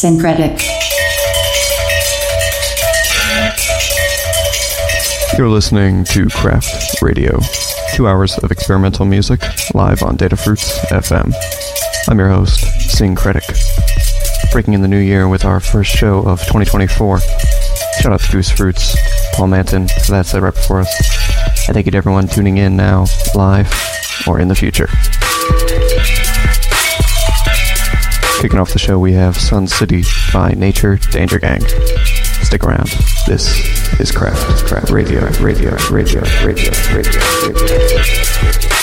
Synkretic. You're listening to Craft Radio, two hours of experimental music live on Datafruits FM. I'm your host, Synkretic. Breaking in the new year with our first show of 2024. Shout out to Goose Fruits, Paul Manton, for that set right before us. I thank you to everyone tuning in now, live, or in the future. Kicking off the show, we have Sun City by Nature Danger Gang. Stick around. This is Craft, Craft Radio, Radio, Radio, Radio, Radio, Radio.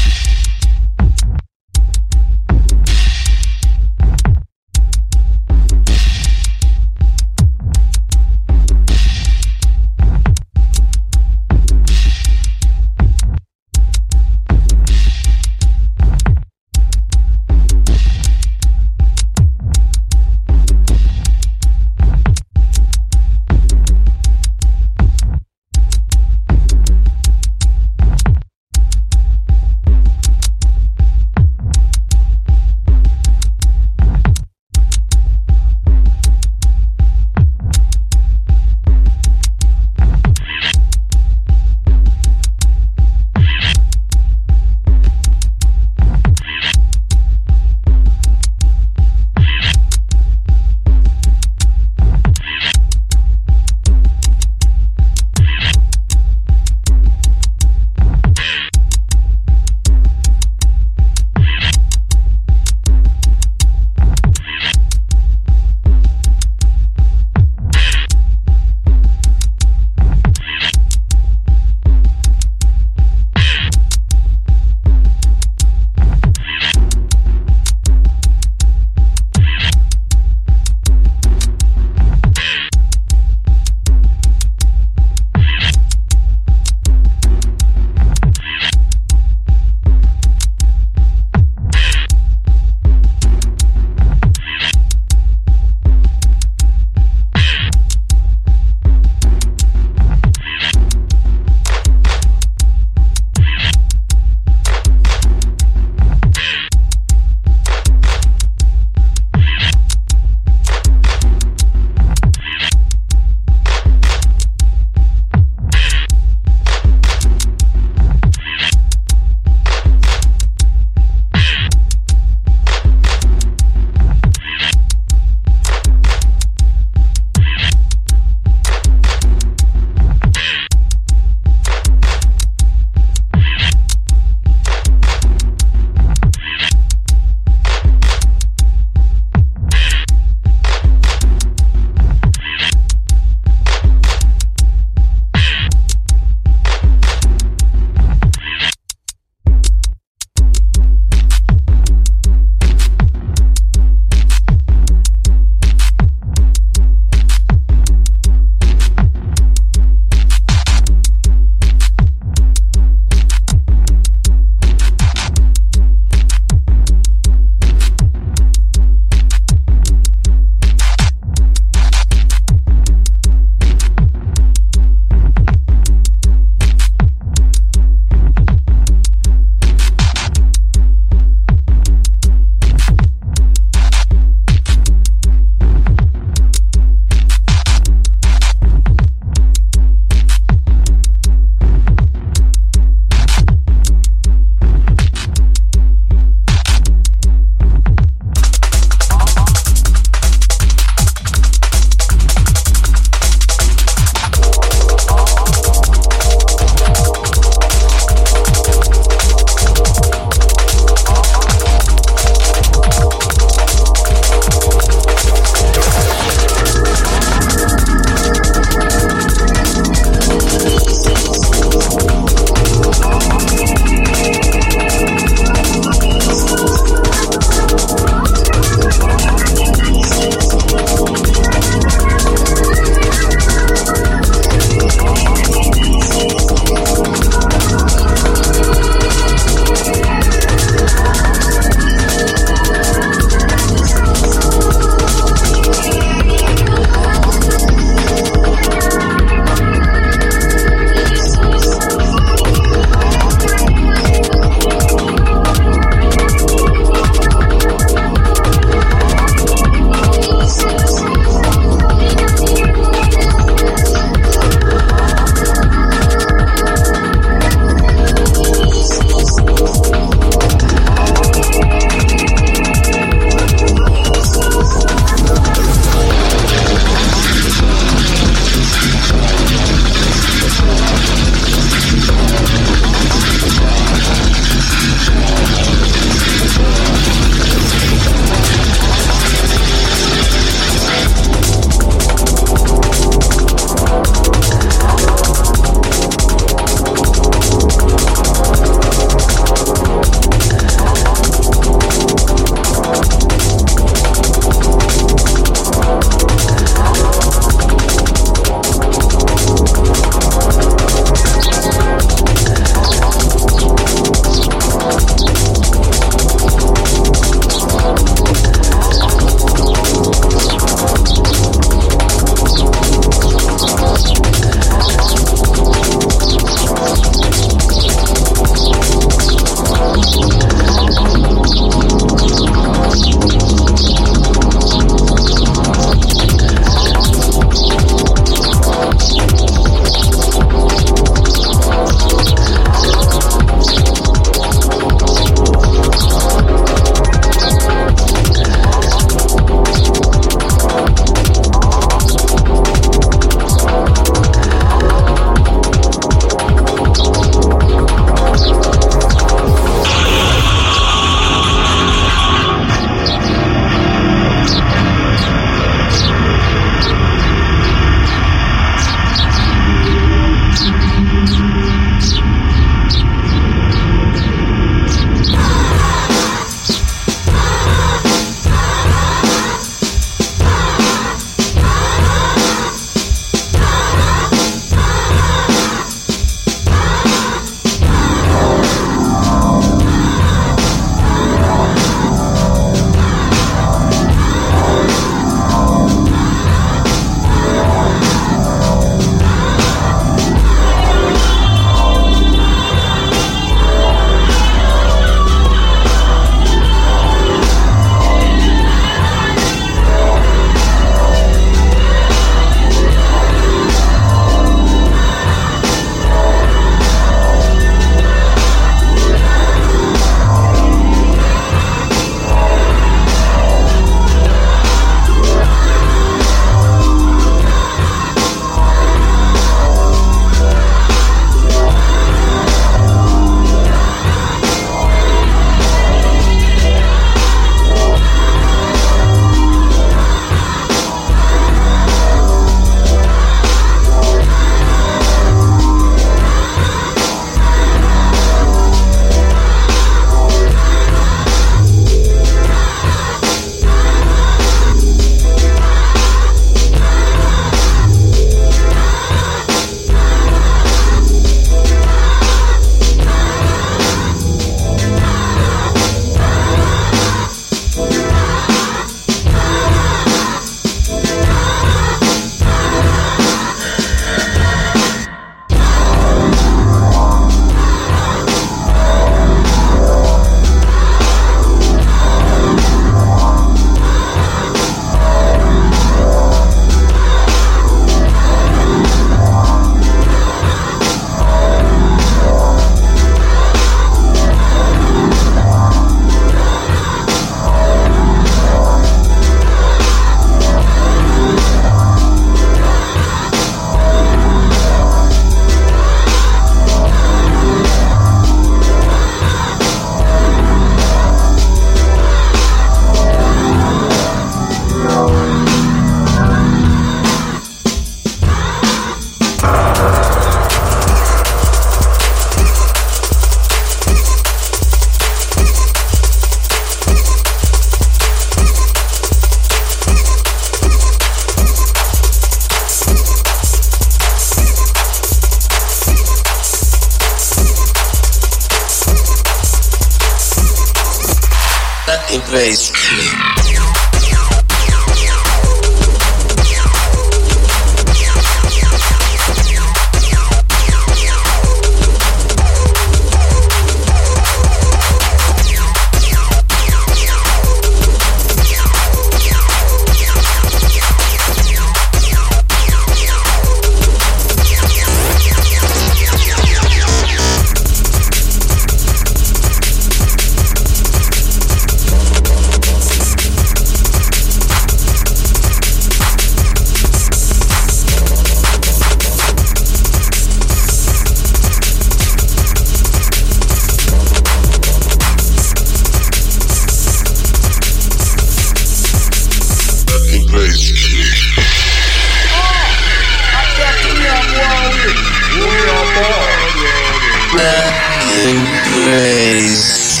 face.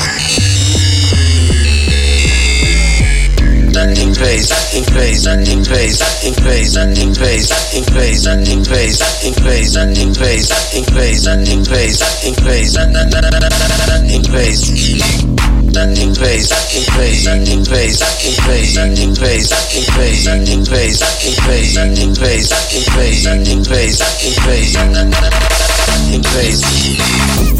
In place, in place, in place, in place, in place, in place, in place, in place, in place, in place, in place, in place, in place in place, in place, in place, in place, in place, in place, in place, in place, in place, in place, in place, in place, in place.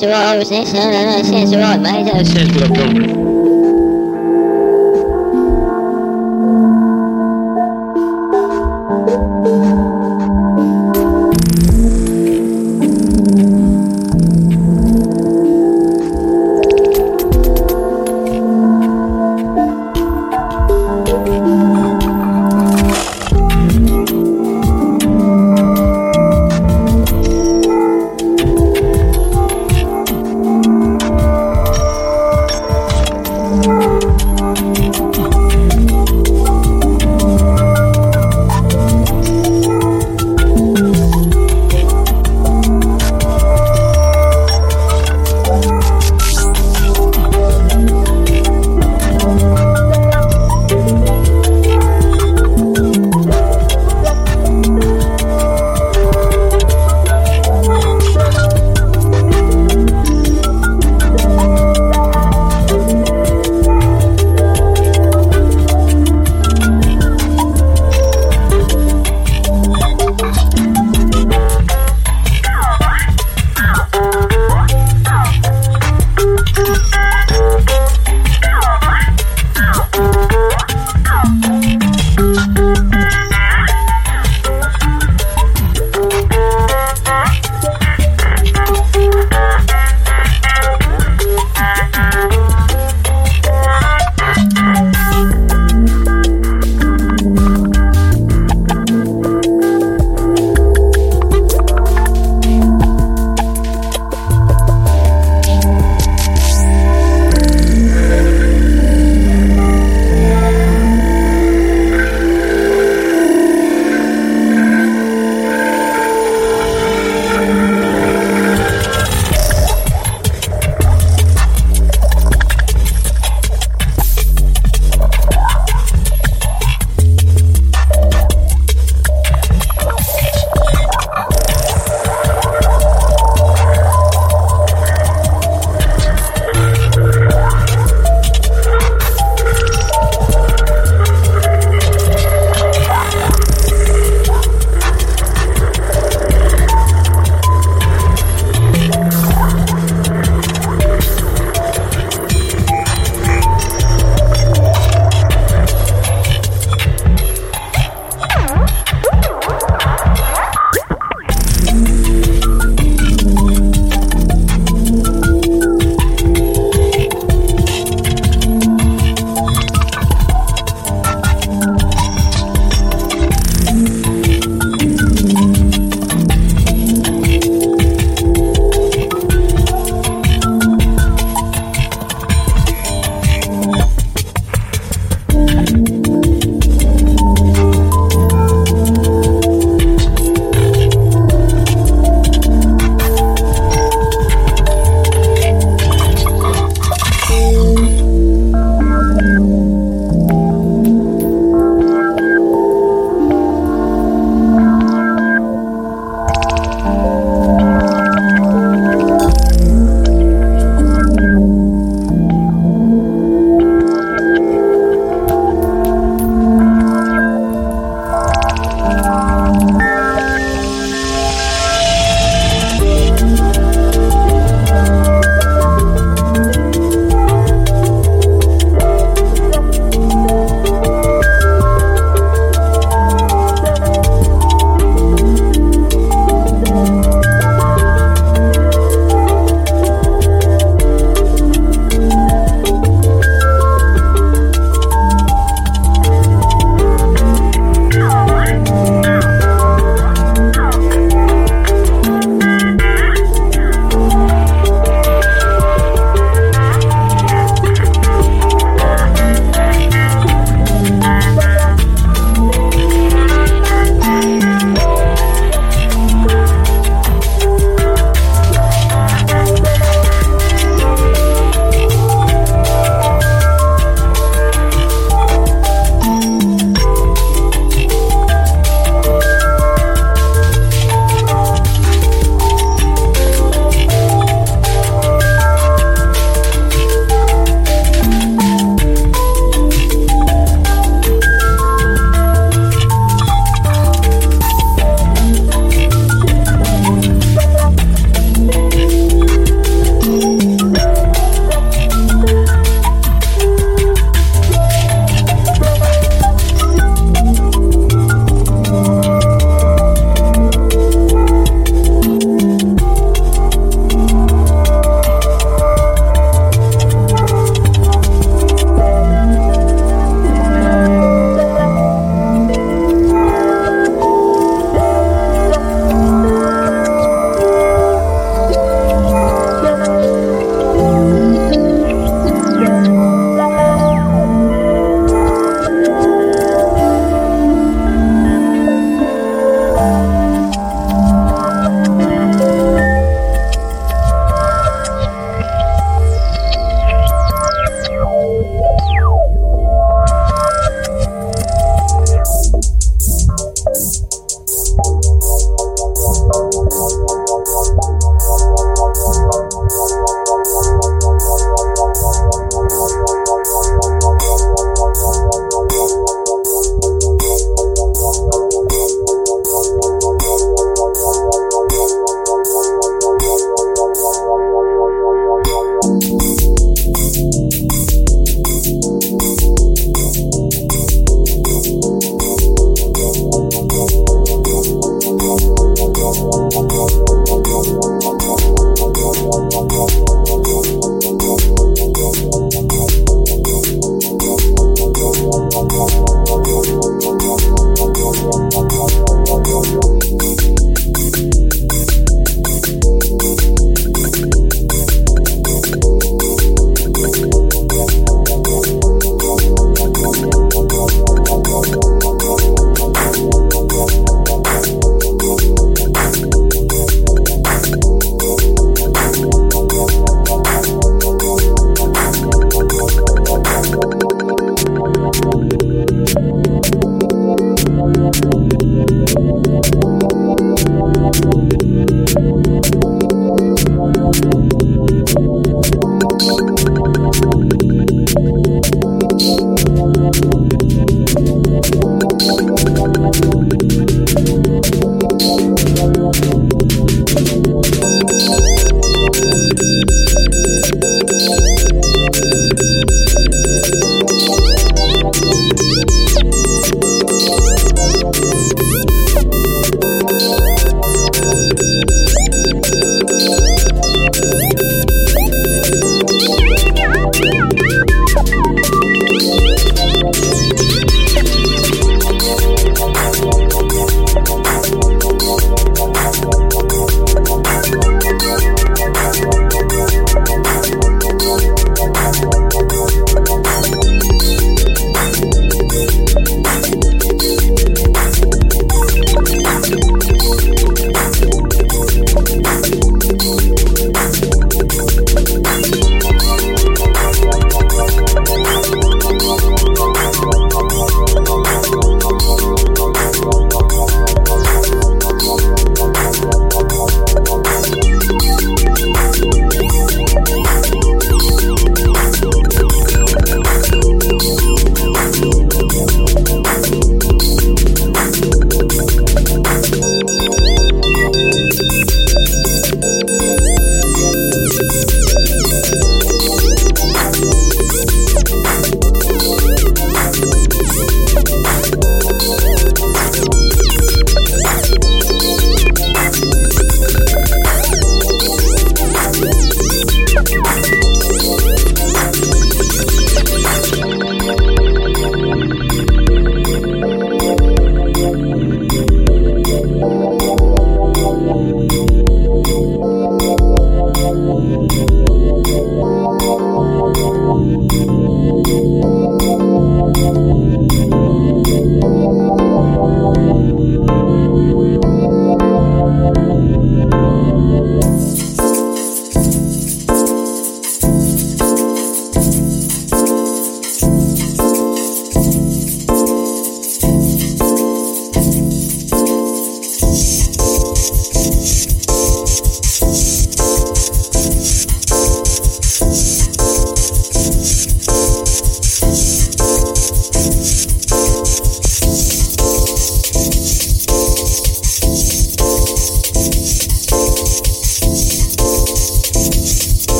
九二二五行行行行谢谢九二下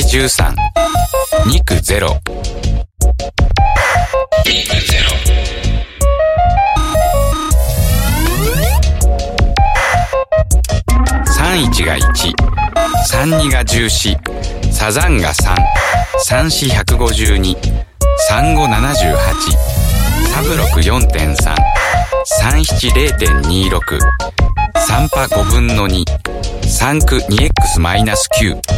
13肉ゼロ肉ゼロ31が132が14サザンが四百五十二。三五七十八三六四点三三七零点二六三波五分の23区 2x-9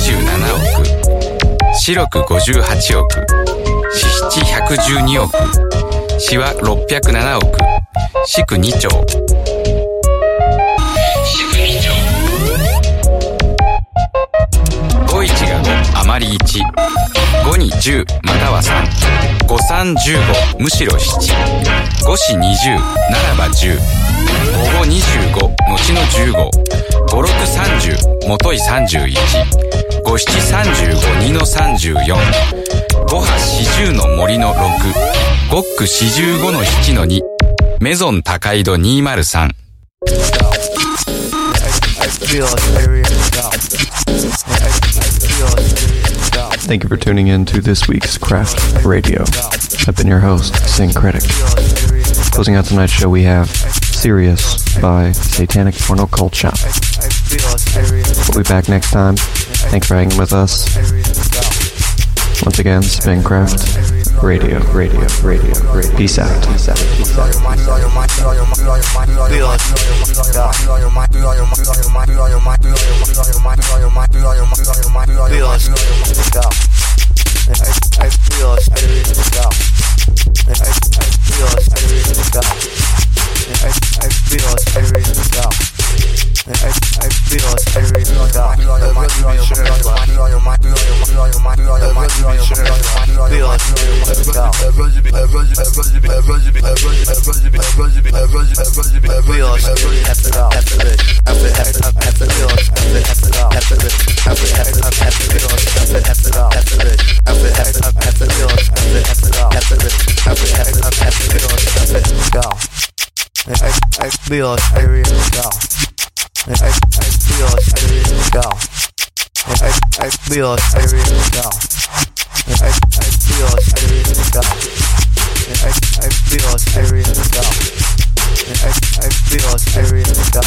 27億。白く58億。四七百十二億。四わ六百七億。四九二兆。五一が五あまり一。五に十または三。五三十五。むしろ七。五四二十ならば十。五五二十五。後の十五。五六三十。もとい三十一。五七三十五二の三十四五波四十の森の六五区四十五の七の二メゾン高井戸二マル三 Thank you for tuning in to this week's Craft Radio. I've been your host, Synkretic. Closing out tonight's show, we have Serious by Satanic Porno Cult Shop. We'll be back next time Thanks for hanging with us. Once again, Spincraft Radio, Radio, Radio, Radio. Peace out. Peace out. Peace out. I, I feel a serious doubt. There must be insurance left. There must be insurance left. Feel a serious doubt. I, I feel like I really go. I, I feel serious I. I, I feel serious I. I, I feel serious I. I, I feel serious I. I, I feel serious I.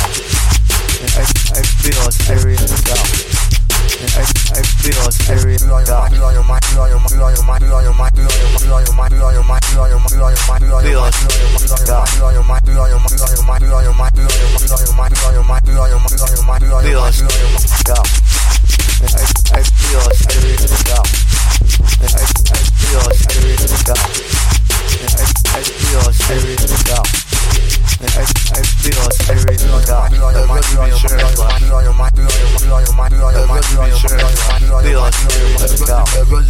I, I feel serious I. I feel like I really got I feel serious now. I feel serious now. The good insurance. Feel serious now. I feel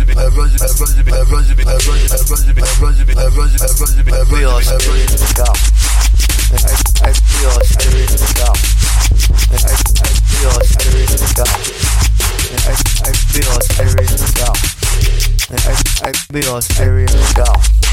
serious now. I feel serious now. I feel serious now.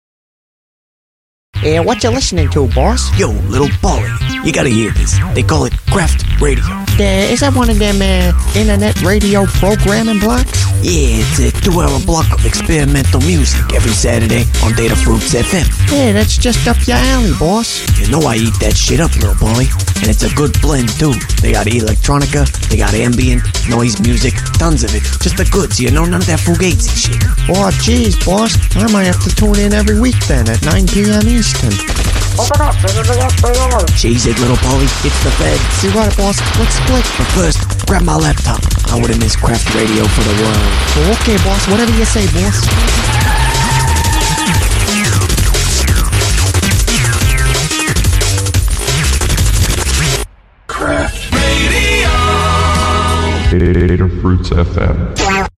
And what you listening to, boss? Yo, little baller, you gotta hear this. They call it craft radio. Uh, is that one of them uh, internet radio programming blocks? Yeah, it's a two-hour block of experimental music every Saturday on Datafruits FM. Hey, that's just up your alley, boss. You know I eat that shit up, little boy. And it's a good blend, too. They got electronica, they got ambient, noise music, tons of it. Just the goods, you know, none of that fugazi shit. Oh, jeez, boss. I might have to tune in every week then at 9 p.m. Eastern. Cheese it, little Polly. It's the Fed. You got it, boss. Let's split. But first, grab my laptop. I wouldn't miss craft radio for the world. Okay, boss. Whatever you say, boss. Craft Radio. Data Fruits FM.